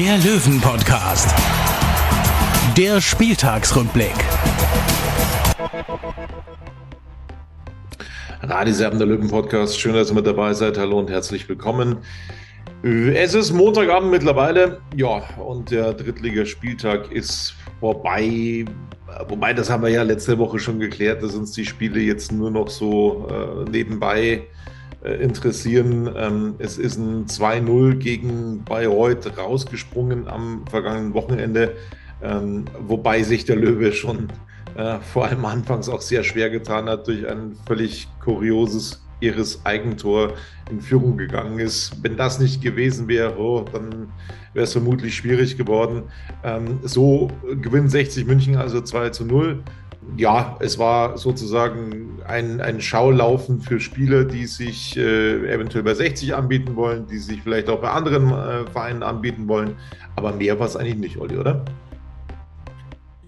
der Löwen-Podcast. Der Spieltagsrückblick. Radiserben der Löwen Podcast. Schön, dass ihr mit dabei seid. Hallo und herzlich willkommen. Es ist Montagabend mittlerweile. Ja, und der Drittligaspieltag ist vorbei. Wobei, das haben wir ja letzte Woche schon geklärt, dass uns die Spiele jetzt nur noch so äh, nebenbei interessieren. Ähm, es ist ein 2-0 gegen Bayreuth rausgesprungen am vergangenen Wochenende, ähm, wobei sich der Löwe schon äh, vor allem anfangs auch sehr schwer getan hat, durch ein völlig kurioses ihres Eigentor in Führung gegangen ist. Wenn das nicht gewesen wäre, oh, dann wäre es vermutlich schwierig geworden. Ähm, so gewinnt 60 München also 2 zu 0 ja, es war sozusagen ein, ein Schaulaufen für Spieler, die sich äh, eventuell bei 60 anbieten wollen, die sich vielleicht auch bei anderen äh, Vereinen anbieten wollen. Aber mehr war es eigentlich nicht, Olli, oder?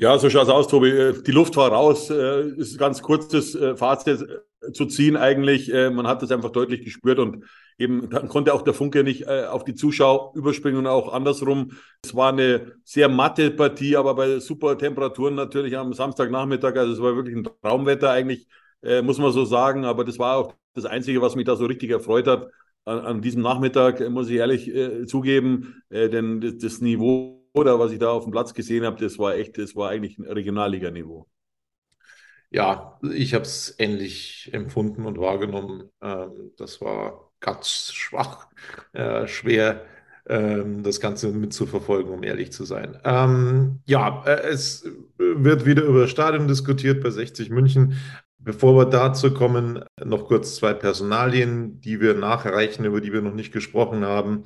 Ja, so schaut es aus, Tobi. Äh, die Luft war raus. Äh, ist ganz kurzes äh, Fazit zu ziehen eigentlich. Man hat das einfach deutlich gespürt und eben dann konnte auch der Funke nicht auf die Zuschauer überspringen und auch andersrum. Es war eine sehr matte Partie, aber bei super Temperaturen natürlich am Samstagnachmittag. Also es war wirklich ein Traumwetter eigentlich, muss man so sagen. Aber das war auch das Einzige, was mich da so richtig erfreut hat. An, an diesem Nachmittag muss ich ehrlich zugeben, denn das, das Niveau oder was ich da auf dem Platz gesehen habe, das war echt, das war eigentlich ein Regionalliganiveau. Ja, ich habe es ähnlich empfunden und wahrgenommen. Ähm, das war ganz schwach, äh, schwer, ähm, das Ganze mitzuverfolgen, um ehrlich zu sein. Ähm, ja, äh, es wird wieder über Stadion diskutiert bei 60 München. Bevor wir dazu kommen, noch kurz zwei Personalien, die wir nachreichen, über die wir noch nicht gesprochen haben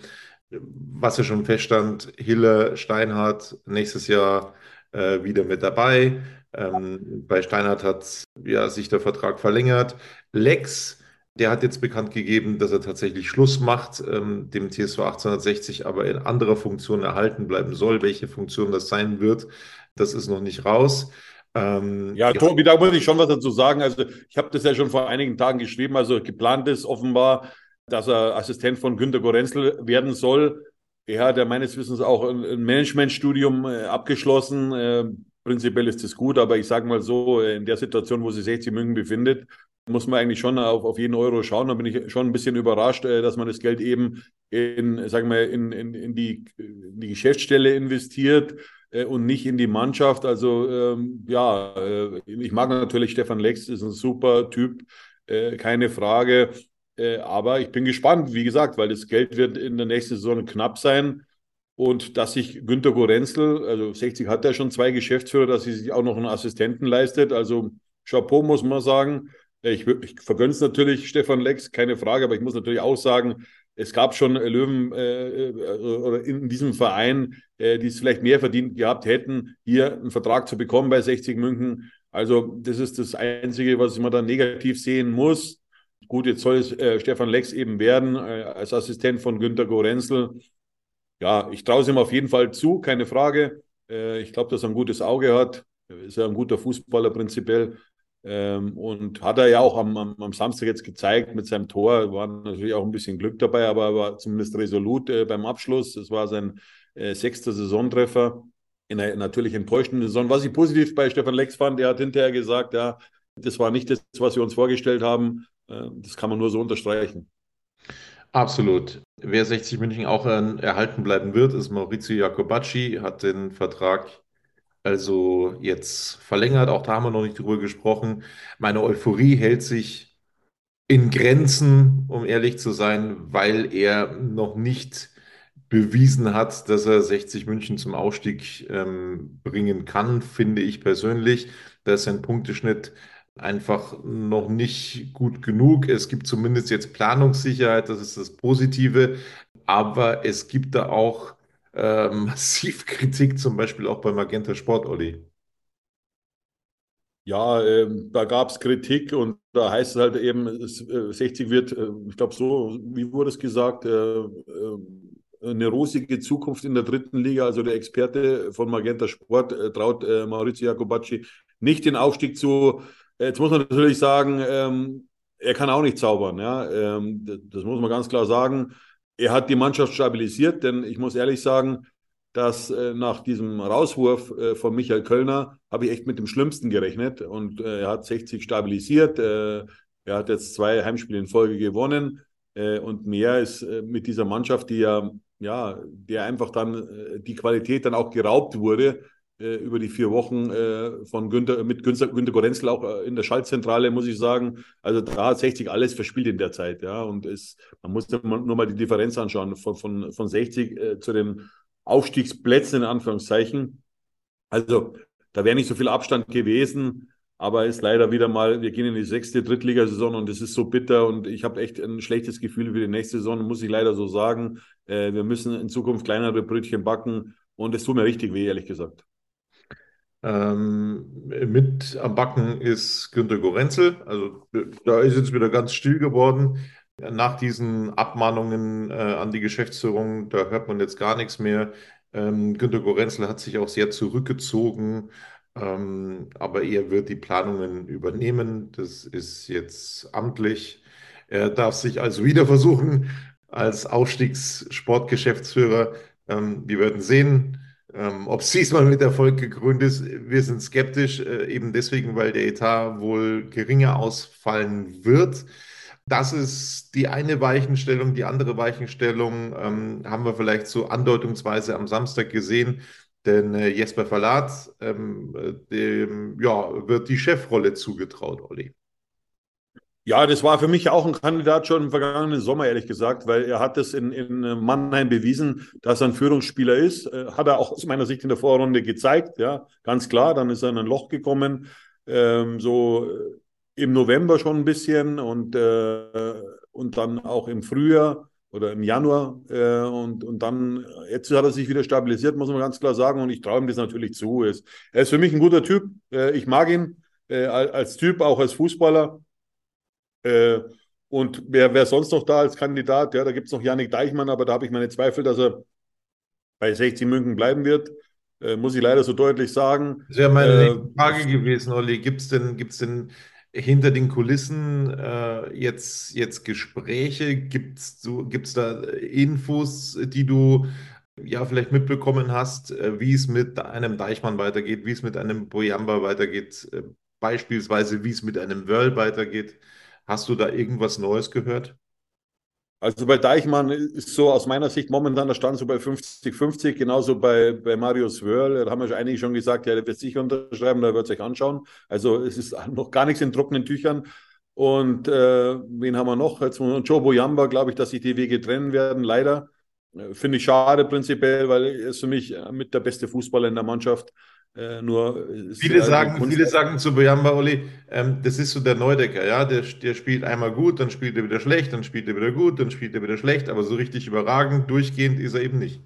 was ja schon feststand, Hille, Steinhardt nächstes Jahr äh, wieder mit dabei. Ähm, bei Steinhardt hat ja, sich der Vertrag verlängert. Lex, der hat jetzt bekannt gegeben, dass er tatsächlich Schluss macht, ähm, dem TSV 1860 aber in anderer Funktion erhalten bleiben soll. Welche Funktion das sein wird, das ist noch nicht raus. Ähm, ja, Tobi, da muss ich schon was dazu sagen. Also ich habe das ja schon vor einigen Tagen geschrieben. Also geplant ist offenbar, dass er Assistent von Günter Gorenzel werden soll. Er hat ja meines Wissens auch ein Managementstudium äh, abgeschlossen. Äh, prinzipiell ist das gut, aber ich sage mal so, in der Situation, wo sich 60 München befindet, muss man eigentlich schon auf, auf jeden Euro schauen. Da bin ich schon ein bisschen überrascht, äh, dass man das Geld eben in, sagen wir, in, in, in, die, in die Geschäftsstelle investiert und nicht in die Mannschaft. Also ähm, ja, ich mag natürlich Stefan Lex, ist ein super Typ, keine Frage. Äh, aber ich bin gespannt, wie gesagt, weil das Geld wird in der nächsten Saison knapp sein. Und dass sich Günter Gorenzel, also 60 hat ja schon zwei Geschäftsführer, dass sie sich auch noch einen Assistenten leistet. Also Chapeau muss man sagen. Äh, ich, ich vergönne es natürlich Stefan Lex, keine Frage, aber ich muss natürlich auch sagen, es gab schon Löwen äh, äh in diesem Verein, äh, die es vielleicht mehr verdient gehabt hätten, hier einen Vertrag zu bekommen bei 60 München. Also das ist das Einzige, was man da negativ sehen muss. Gut, jetzt soll es äh, Stefan Lex eben werden, äh, als Assistent von Günter Gorenzel. Ja, ich traue es ihm auf jeden Fall zu, keine Frage. Äh, ich glaube, dass er ein gutes Auge hat. Ist ja ein guter Fußballer prinzipiell. Ähm, und hat er ja auch am, am, am, Samstag jetzt gezeigt mit seinem Tor. War natürlich auch ein bisschen Glück dabei, aber er war zumindest resolut äh, beim Abschluss. Es war sein äh, sechster Saisontreffer in einer natürlich enttäuschenden Saison. Was ich positiv bei Stefan Lex fand, er hat hinterher gesagt, ja, das war nicht das, was wir uns vorgestellt haben. Äh, das kann man nur so unterstreichen. Absolut. Wer 60 München auch erhalten bleiben wird, ist Maurizio Jacobacci, hat den Vertrag also jetzt verlängert. Auch da haben wir noch nicht drüber gesprochen. Meine Euphorie hält sich in Grenzen, um ehrlich zu sein, weil er noch nicht bewiesen hat, dass er 60 München zum Aufstieg ähm, bringen kann, finde ich persönlich. Da ist sein Punkteschnitt einfach noch nicht gut genug. Es gibt zumindest jetzt Planungssicherheit, das ist das Positive, aber es gibt da auch äh, massiv Kritik, zum Beispiel auch bei Magenta Sport, Olli. Ja, äh, da gab es Kritik und da heißt es halt eben, es, äh, 60 wird, äh, ich glaube so, wie wurde es gesagt, äh, äh, eine rosige Zukunft in der dritten Liga. Also der Experte von Magenta Sport äh, traut Maurizio Jacobacci nicht den Aufstieg zu. Jetzt muss man natürlich sagen, ähm, er kann auch nicht zaubern. Ja? Ähm, das muss man ganz klar sagen. Er hat die Mannschaft stabilisiert, denn ich muss ehrlich sagen, dass äh, nach diesem Rauswurf äh, von Michael Kölner habe ich echt mit dem Schlimmsten gerechnet und äh, er hat 60 stabilisiert. Äh, er hat jetzt zwei Heimspiele in Folge gewonnen äh, und mehr ist äh, mit dieser Mannschaft, die ja, ja, der einfach dann die Qualität dann auch geraubt wurde über die vier Wochen von Günter, mit Günter, Günter Gorenzel auch in der Schaltzentrale, muss ich sagen. Also da hat 60 alles verspielt in der Zeit, ja. Und es, man muss nur mal die Differenz anschauen von, von, von 60 zu den Aufstiegsplätzen in Anführungszeichen. Also da wäre nicht so viel Abstand gewesen, aber ist leider wieder mal, wir gehen in die sechste Drittligasaison und es ist so bitter und ich habe echt ein schlechtes Gefühl für die nächste Saison, muss ich leider so sagen. Äh, wir müssen in Zukunft kleinere Brötchen backen und es tut mir richtig weh, ehrlich gesagt. Ähm, mit am Backen ist Günter Gorenzel. Also da ist jetzt wieder ganz still geworden. Nach diesen Abmahnungen äh, an die Geschäftsführung, da hört man jetzt gar nichts mehr. Ähm, Günter Gorenzel hat sich auch sehr zurückgezogen, ähm, aber er wird die Planungen übernehmen. Das ist jetzt amtlich. Er darf sich also wieder versuchen als Aufstiegssportgeschäftsführer. Ähm, wir werden sehen, ähm, ob es diesmal mit Erfolg gekrönt ist. Wir sind skeptisch, äh, eben deswegen, weil der Etat wohl geringer ausfallen wird. Das ist die eine Weichenstellung. Die andere Weichenstellung ähm, haben wir vielleicht so andeutungsweise am Samstag gesehen, denn äh, Jesper Verlat, ähm, dem ja, wird die Chefrolle zugetraut, Olli. Ja, das war für mich auch ein Kandidat schon im vergangenen Sommer, ehrlich gesagt, weil er hat es in, in Mannheim bewiesen, dass er ein Führungsspieler ist. Äh, hat er auch aus meiner Sicht in der Vorrunde gezeigt, ja, ganz klar. Dann ist er in ein Loch gekommen. Ähm, so im November schon ein bisschen und, äh, und dann auch im Frühjahr oder im Januar. Äh, und, und dann, jetzt hat er sich wieder stabilisiert, muss man ganz klar sagen. Und ich traue ihm das natürlich zu. Er ist, er ist für mich ein guter Typ. Äh, ich mag ihn äh, als Typ, auch als Fußballer. Äh, und wer, wer sonst noch da als Kandidat? Ja, da gibt es noch Janik Deichmann, aber da habe ich meine Zweifel, dass er bei 60 München bleiben wird. Äh, muss ich leider so deutlich sagen. Das wäre meine äh, Frage gewesen, Olli. Gibt es denn, gibt's denn hinter den Kulissen äh, jetzt, jetzt Gespräche? Gibt es so, gibt's da Infos, die du ja vielleicht mitbekommen hast, äh, wie es mit einem Deichmann weitergeht, wie es mit einem Boyamba weitergeht, äh, beispielsweise wie es mit einem Wörl weitergeht? Hast du da irgendwas Neues gehört? Also bei Deichmann ist so aus meiner Sicht momentan der Stand so bei 50-50, genauso bei, bei Marius Wörl. Da haben wir eigentlich schon gesagt, ja, der wird sicher unterschreiben, da wird sich anschauen. Also es ist noch gar nichts in trockenen Tüchern. Und äh, wen haben wir noch? Jetzt Joe Boyamba, glaube ich, dass sich die Wege trennen werden, leider. Äh, finde ich schade prinzipiell, weil er ist für mich äh, mit der beste Fußballer in der Mannschaft. Äh, nur viele sagen, viele sagen zu Bojamba Oli, ähm, das ist so der Neudecker, ja, der, der spielt einmal gut, dann spielt er wieder schlecht, dann spielt er wieder gut, dann spielt er wieder schlecht, aber so richtig überragend, durchgehend ist er eben nicht.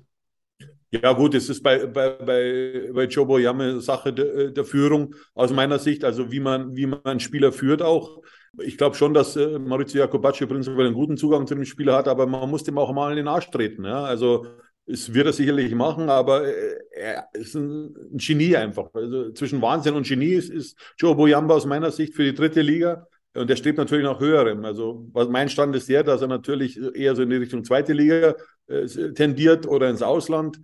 Ja, gut, es ist bei, bei, bei, bei Joe Boyama Sache de, der Führung aus meiner Sicht, also wie man, wie man Spieler führt auch. Ich glaube schon, dass äh, Maurizio Jacobacci prinzipiell einen guten Zugang zu dem Spieler hat, aber man muss dem auch mal in den Arsch treten. Ja? Also es wird er sicherlich machen, aber äh, er ist ein, Genie einfach. Also zwischen Wahnsinn und Genie ist, ist Joe Boyamba aus meiner Sicht für die dritte Liga. Und der strebt natürlich nach höherem. Also mein Stand ist der, dass er natürlich eher so in die Richtung zweite Liga äh, tendiert oder ins Ausland.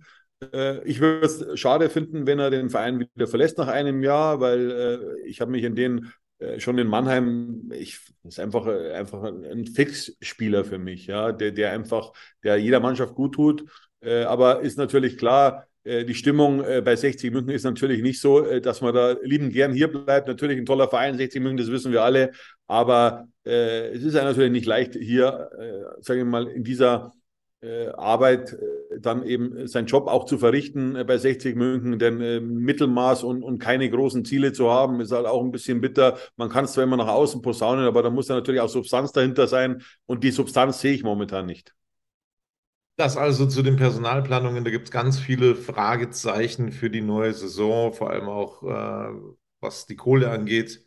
Äh, ich würde es schade finden, wenn er den Verein wieder verlässt nach einem Jahr, weil äh, ich habe mich in den äh, schon in Mannheim, ich ist einfach, äh, einfach ein Fixspieler für mich, ja, der, der einfach, der jeder Mannschaft gut tut äh, aber ist natürlich klar, äh, die Stimmung äh, bei 60 München ist natürlich nicht so, dass man da lieben gern hier bleibt. Natürlich ein toller Verein, 60 München, das wissen wir alle. Aber es ist natürlich nicht leicht, hier, äh, sage ich mal, in dieser Arbeit dann eben seinen Job auch zu verrichten bei 60 München, denn äh, Mittelmaß und, und keine großen Ziele zu haben, ist halt auch ein bisschen bitter. Man kann es zwar immer nach außen posaunen, aber da muss da natürlich auch Substanz dahinter sein und die Substanz sehe ich momentan nicht. Das also zu den Personalplanungen, da gibt es ganz viele Fragezeichen für die neue Saison, vor allem auch äh, was die Kohle angeht.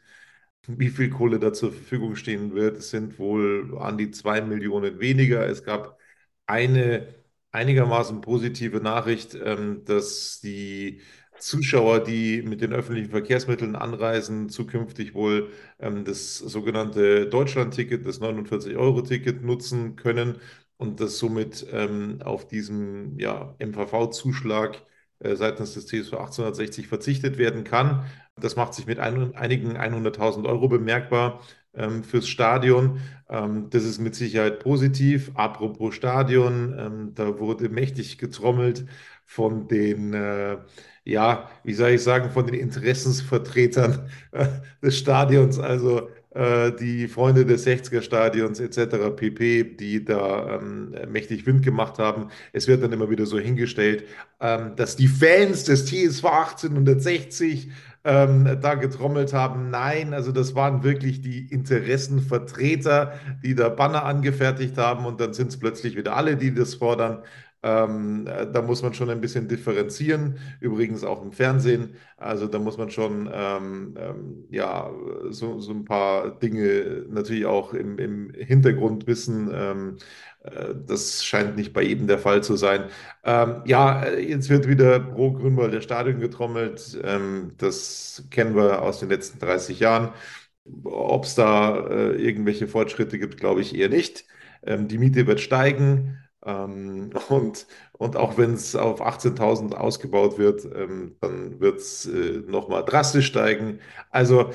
Wie viel Kohle da zur Verfügung stehen wird, es sind wohl an die zwei Millionen weniger. Es gab eine einigermaßen positive Nachricht, ähm, dass die Zuschauer, die mit den öffentlichen Verkehrsmitteln anreisen, zukünftig wohl ähm, das sogenannte Deutschland-Ticket, das 49-Euro-Ticket nutzen können und das somit ähm, auf diesen ja, MVV-Zuschlag äh, seitens des TSV 1860 verzichtet werden kann. Das macht sich mit ein, einigen 100.000 Euro bemerkbar ähm, fürs Stadion. Ähm, das ist mit Sicherheit positiv. Apropos Stadion, ähm, da wurde mächtig getrommelt von den, äh, ja, wie soll ich sagen, von den Interessensvertretern äh, des Stadions. Also die Freunde des 60er-Stadions etc. pp., die da ähm, mächtig Wind gemacht haben. Es wird dann immer wieder so hingestellt, ähm, dass die Fans des TSV 1860 ähm, da getrommelt haben. Nein, also das waren wirklich die Interessenvertreter, die da Banner angefertigt haben und dann sind es plötzlich wieder alle, die das fordern. Ähm, äh, da muss man schon ein bisschen differenzieren, übrigens auch im Fernsehen. Also da muss man schon ähm, ähm, ja, so, so, ein paar Dinge natürlich auch im, im Hintergrund wissen. Ähm, äh, das scheint nicht bei jedem der Fall zu sein. Ähm, ja, jetzt wird wieder pro Grünwald der Stadion getrommelt. Ähm, das kennen wir aus den letzten 30 Jahren. Ob es da äh, irgendwelche Fortschritte gibt, glaube ich eher nicht. die Miete wird steigen. Ähm, und, und auch wenn es auf 18.000 ausgebaut wird, ähm, dann wird es äh, nochmal drastisch steigen. Also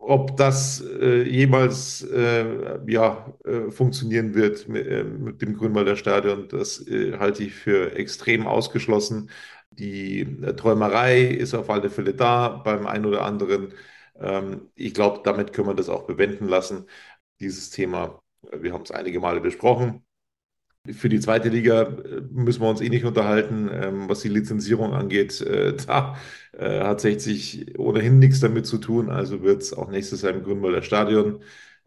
ob das äh, jemals äh, ja, äh, funktionieren wird mit, äh, mit dem Grünwalder Stadion, das äh, halte ich für extrem ausgeschlossen. Die äh, Träumerei ist auf alle Fälle da beim einen oder anderen. Ähm, ich glaube, damit können wir das auch bewenden lassen, dieses Thema. Wir haben es einige Male besprochen. Für die zweite Liga äh, müssen wir uns eh nicht unterhalten, ähm, was die Lizenzierung angeht. Äh, da äh, hat 60 ohnehin nichts damit zu tun, also wird es auch nächstes Jahr im Grünwalder Stadion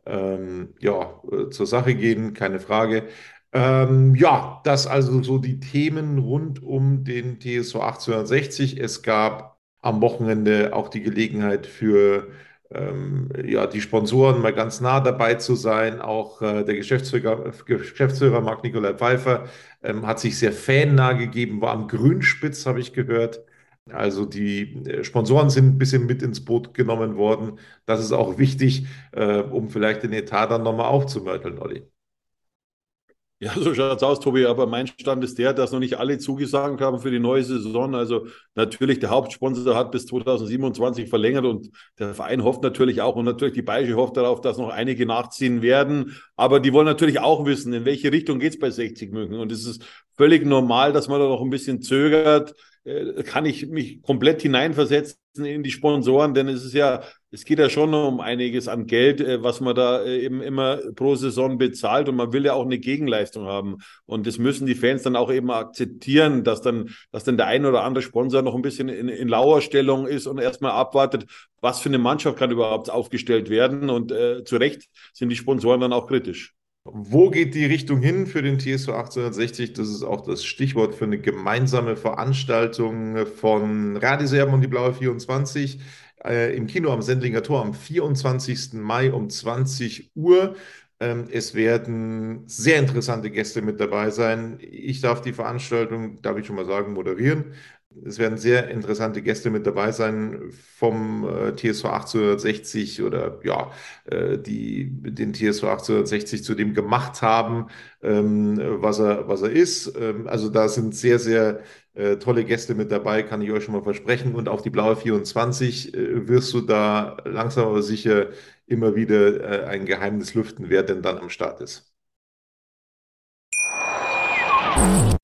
ähm, ja, zur Sache gehen, keine Frage. Ähm, ja, das also so die Themen rund um den TSV 1860. Es gab am Wochenende auch die Gelegenheit für ähm, ja, die Sponsoren mal ganz nah dabei zu sein. Auch äh, der Geschäftsführer, Geschäftsführer Marc-Nikolai Pfeiffer ähm, hat sich sehr fannah gegeben, war am Grünspitz, habe ich gehört. Also die äh, Sponsoren sind ein bisschen mit ins Boot genommen worden. Das ist auch wichtig, äh, um vielleicht den Etat dann nochmal aufzumörteln, Olli. Ja, so schaut es aus, Tobi. Aber mein Stand ist der, dass noch nicht alle zugesagt haben für die neue Saison. Also natürlich, der Hauptsponsor hat bis 2027 verlängert und der Verein hofft natürlich auch und natürlich die Bayerische hofft darauf, dass noch einige nachziehen werden. Aber die wollen natürlich auch wissen, in welche Richtung geht es bei 60 München. Und es ist völlig normal, dass man da noch ein bisschen zögert. Äh, kann ich mich komplett hineinversetzen in die Sponsoren, denn es ist ja, es geht ja schon um einiges an Geld, äh, was man da äh, eben immer pro Saison bezahlt und man will ja auch eine Gegenleistung haben. Und das müssen die Fans dann auch eben akzeptieren, dass dann, dass dann der ein oder andere Sponsor noch ein bisschen in, in Lauerstellung ist und erstmal abwartet, was für eine Mannschaft kann überhaupt aufgestellt werden. Und äh, zu Recht sind die Sponsoren dann auch kritisch. Wo geht die Richtung hin für den TSV 1860? Das ist auch das Stichwort für eine gemeinsame Veranstaltung von Radiserben und die Blaue 24 äh, im Kino am Sendlinger Tor am 24. Mai um 20 Uhr. Ähm, es werden sehr interessante Gäste mit dabei sein. Ich darf die Veranstaltung, darf ich schon mal sagen, moderieren. Es werden sehr interessante Gäste mit dabei sein vom äh, TSV 1860 oder ja, äh, die den TSV 1860 zu dem gemacht haben, ähm, was er, was er ist. Ähm, also da sind sehr, sehr äh, tolle Gäste mit dabei, kann ich euch schon mal versprechen. Und auf die blaue 24 äh, wirst du da langsam aber sicher immer wieder äh, ein Geheimnis lüften, wer denn dann am Start ist.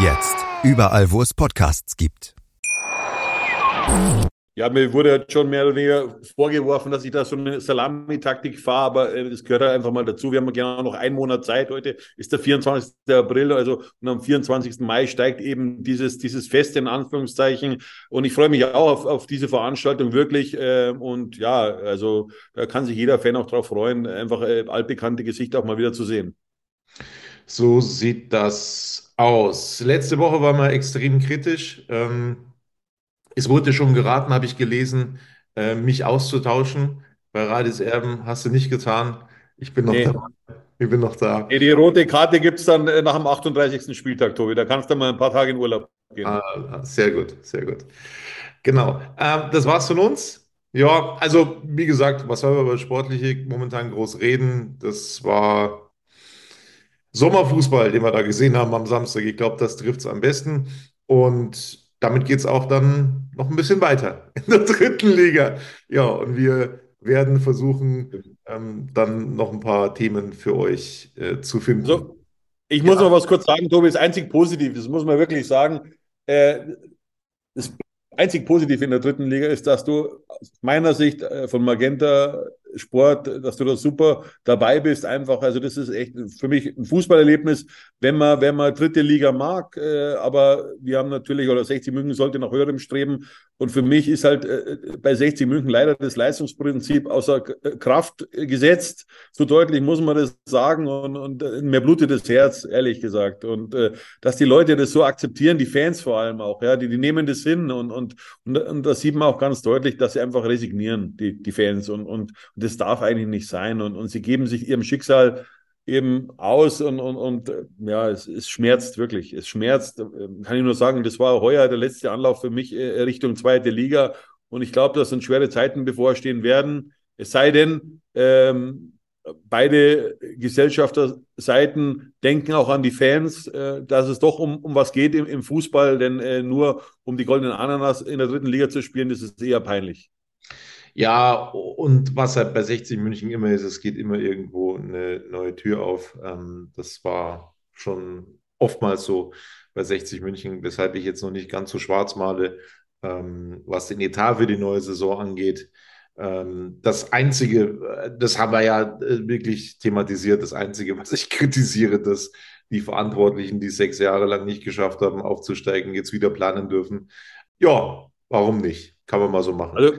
Jetzt. Überall, wo es Podcasts gibt. Ja, mir wurde schon mehr oder weniger vorgeworfen, dass ich da so eine Salami-Taktik fahre, aber äh, das gehört halt einfach mal dazu. Wir haben genau noch einen Monat Zeit. Heute ist der 24. April, also und am 24. Mai steigt eben dieses, dieses Fest in Anführungszeichen. Und ich freue mich auch auf, auf diese Veranstaltung wirklich. Äh, und ja, also da kann sich jeder Fan auch drauf freuen, einfach äh, altbekannte Gesichter auch mal wieder zu sehen. So sieht das aus. Letzte Woche war mal extrem kritisch. Ähm, es wurde schon geraten, habe ich gelesen, äh, mich auszutauschen. Bei Radis Erben hast du nicht getan. Ich bin noch Nee. da. Ich bin noch da. Nee, die rote Karte gibt es dann äh, nach dem 38. Spieltag, Tobi. Da kannst du mal ein paar Tage in Urlaub gehen. Ah, sehr gut, sehr gut. Genau. Ähm, das war's von uns. Ja, also wie gesagt, was soll man über Sportliche momentan groß reden? Das war Sommerfußball, den wir da gesehen haben am Samstag. Ich glaube, das trifft es am besten. Und damit geht es auch dann noch ein bisschen weiter in der dritten Liga. Ja, und wir werden versuchen, ähm, dann noch ein paar Themen für euch äh, zu finden. So, ich muss noch was kurz sagen, Tobi, das einzig Positive, das muss man wirklich sagen, äh, das einzig Positive in der dritten Liga ist, dass du aus meiner Sicht äh, von Magenta Sport, dass du da super dabei bist, einfach, also das ist echt für mich ein Fußballerlebnis, wenn man, wenn man dritte Liga mag, äh, aber wir haben natürlich, oder 60 München sollte nach höherem streben. Und für mich ist halt äh, bei 60 München leider das Leistungsprinzip außer K- Kraft gesetzt, so deutlich muss man das sagen und, und äh, mir blutet das Herz, ehrlich gesagt. Und äh, dass die Leute das so akzeptieren, die Fans vor allem auch, ja, die, die nehmen das hin und, und, und, und das sieht man auch ganz deutlich, dass sie einfach resignieren, die, die Fans. Und, und, und das darf eigentlich nicht sein und, und sie geben sich ihrem Schicksal eben aus und, und, und äh, ja, es, es schmerzt wirklich. Es schmerzt, äh, kann ich nur sagen, das war heuer der letzte Anlauf für mich äh, Richtung zweite Liga und ich glaube, dass uns schwere Zeiten bevorstehen werden. Es sei denn, ähm, beide Gesellschafterseiten denken auch an die Fans, äh, dass es doch um, um was geht im, im Fußball, denn äh, nur um die goldenen Ananas in der dritten Liga zu spielen, das ist eher peinlich. Ja, und was halt bei 60 München immer ist, es geht immer irgendwo eine neue Tür auf. Ähm, das war schon oftmals so bei 60 München, weshalb ich jetzt noch nicht ganz so schwarz male, ähm, was den Etat für die neue Saison angeht. Ähm, das Einzige, äh, das haben wir ja äh, wirklich thematisiert, das Einzige, was ich kritisiere, dass die Verantwortlichen, die sechs Jahre lang nicht geschafft haben, aufzusteigen, jetzt wieder planen dürfen. Ja, warum nicht? Kann man mal so machen. Also,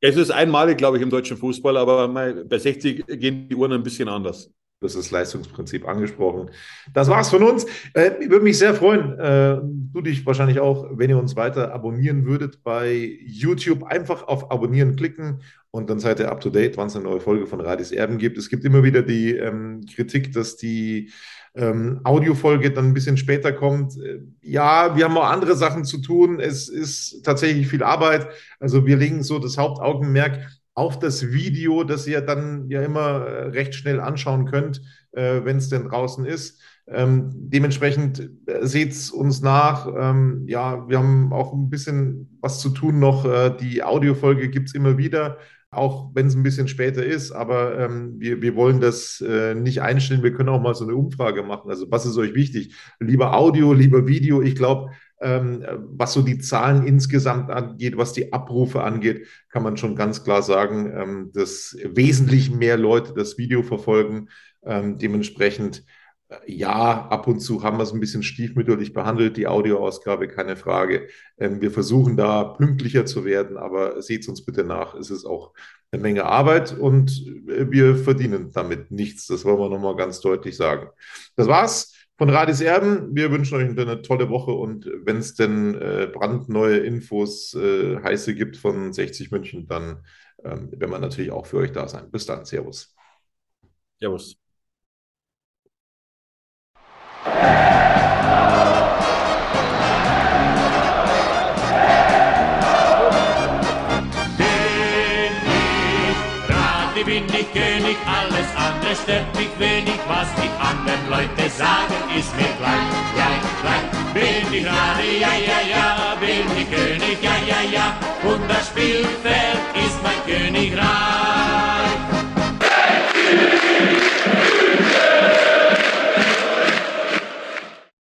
es ist einmalig, glaube ich, im deutschen Fußball, aber bei 60 gehen die Uhren ein bisschen anders. Das ist Leistungsprinzip angesprochen. Das war's von uns. Äh, ich würde mich sehr freuen, äh, du dich wahrscheinlich auch, wenn ihr uns weiter abonnieren würdet bei YouTube. Einfach auf Abonnieren klicken und dann seid ihr up to date, wann es eine neue Folge von Radis Erben gibt. Es gibt immer wieder die ähm, Kritik, dass die ähm, Audiofolge dann ein bisschen später kommt. Äh, ja, wir haben auch andere Sachen zu tun. Es ist tatsächlich viel Arbeit. Also wir legen so das Hauptaugenmerk auf das Video, das ihr dann ja immer äh, recht schnell anschauen könnt, äh, wenn es denn draußen ist. Ähm, dementsprechend äh, seht es uns nach. Ähm, ja, wir haben auch ein bisschen was zu tun noch. Äh, die Audiofolge gibt es immer wieder, auch wenn es ein bisschen später ist. Aber ähm, wir, wir wollen das äh, nicht einstellen. Wir können auch mal so eine Umfrage machen. Also was ist euch wichtig? Lieber Audio, lieber Video? Ich glaube, ähm, was so die Zahlen insgesamt angeht, was die Abrufe angeht, kann man schon ganz klar sagen, ähm, dass wesentlich mehr Leute das Video verfolgen. Ähm, dementsprechend, ja, ab und zu haben wir es ein bisschen stiefmütterlich behandelt, die Audioausgabe, keine Frage. Ähm, wir versuchen da pünktlicher zu werden, aber seht uns bitte nach, es ist auch eine Menge Arbeit und äh, wir verdienen damit nichts. Das wollen wir nochmal ganz deutlich sagen. Das war's von Radis Erben. Wir wünschen euch eine tolle Woche und wenn es denn äh, brandneue Infos, äh, heiße gibt von 60 München, dann ähm, werden wir natürlich auch für euch da sein. Bis dann, Servus. Servus. Bin ich König, alles andere stört mich wenig, was die anderen Leute sagen, ist mir gleich, gleich, gleich. Bin ich Radi, ja, ja, ja, bin ich König, ja, ja, ja, und das Spielfeld ist mein Königreich.